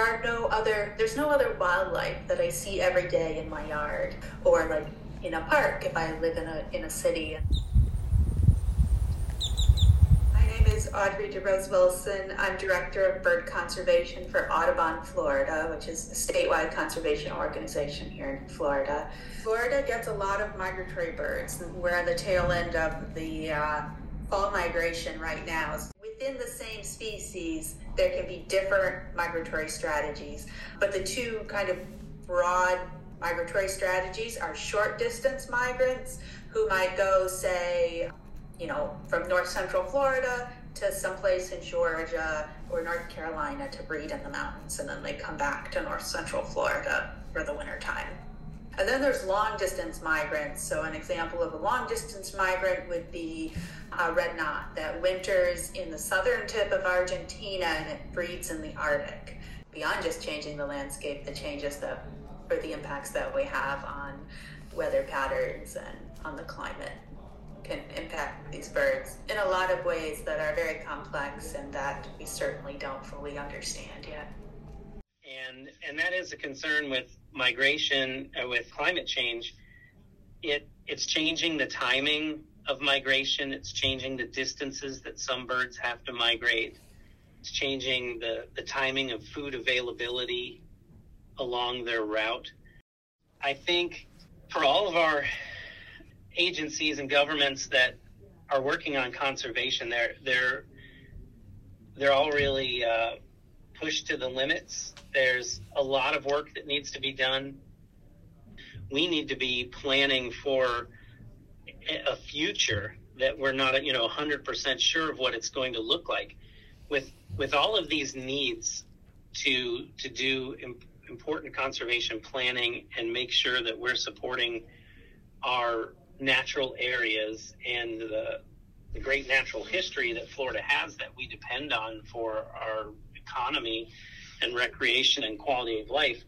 are no other there's no other wildlife that I see every day in my yard or like in a park if I live in a in a city. My name is Audrey DeRose Wilson. I'm director of bird conservation for Audubon, Florida, which is a statewide conservation organization here in Florida. Florida gets a lot of migratory birds. We're at the tail end of the uh, fall migration right now. Within the same species, there can be different migratory strategies, but the two kind of broad migratory strategies are short distance migrants who might go, say, you know, from north central Florida to someplace in Georgia or North Carolina to breed in the mountains, and then they come back to north central Florida for the winter time. And then there's long distance migrants. So, an example of a long distance migrant would be a red knot that winters in the southern tip of Argentina and it breeds in the Arctic. Beyond just changing the landscape, the changes that, or the impacts that we have on weather patterns and on the climate can impact these birds in a lot of ways that are very complex and that we certainly don't fully understand yet. And and that is a concern with migration uh, with climate change. It it's changing the timing of migration. It's changing the distances that some birds have to migrate. It's changing the, the timing of food availability along their route. I think for all of our agencies and governments that are working on conservation, they're they're they're all really uh, pushed to the limits. There's a lot of work that needs to be done. We need to be planning for a future that we're not, you know, 100% sure of what it's going to look like. With with all of these needs to to do important conservation planning and make sure that we're supporting our natural areas and the, the great natural history that Florida has that we depend on for our economy and recreation and quality of life.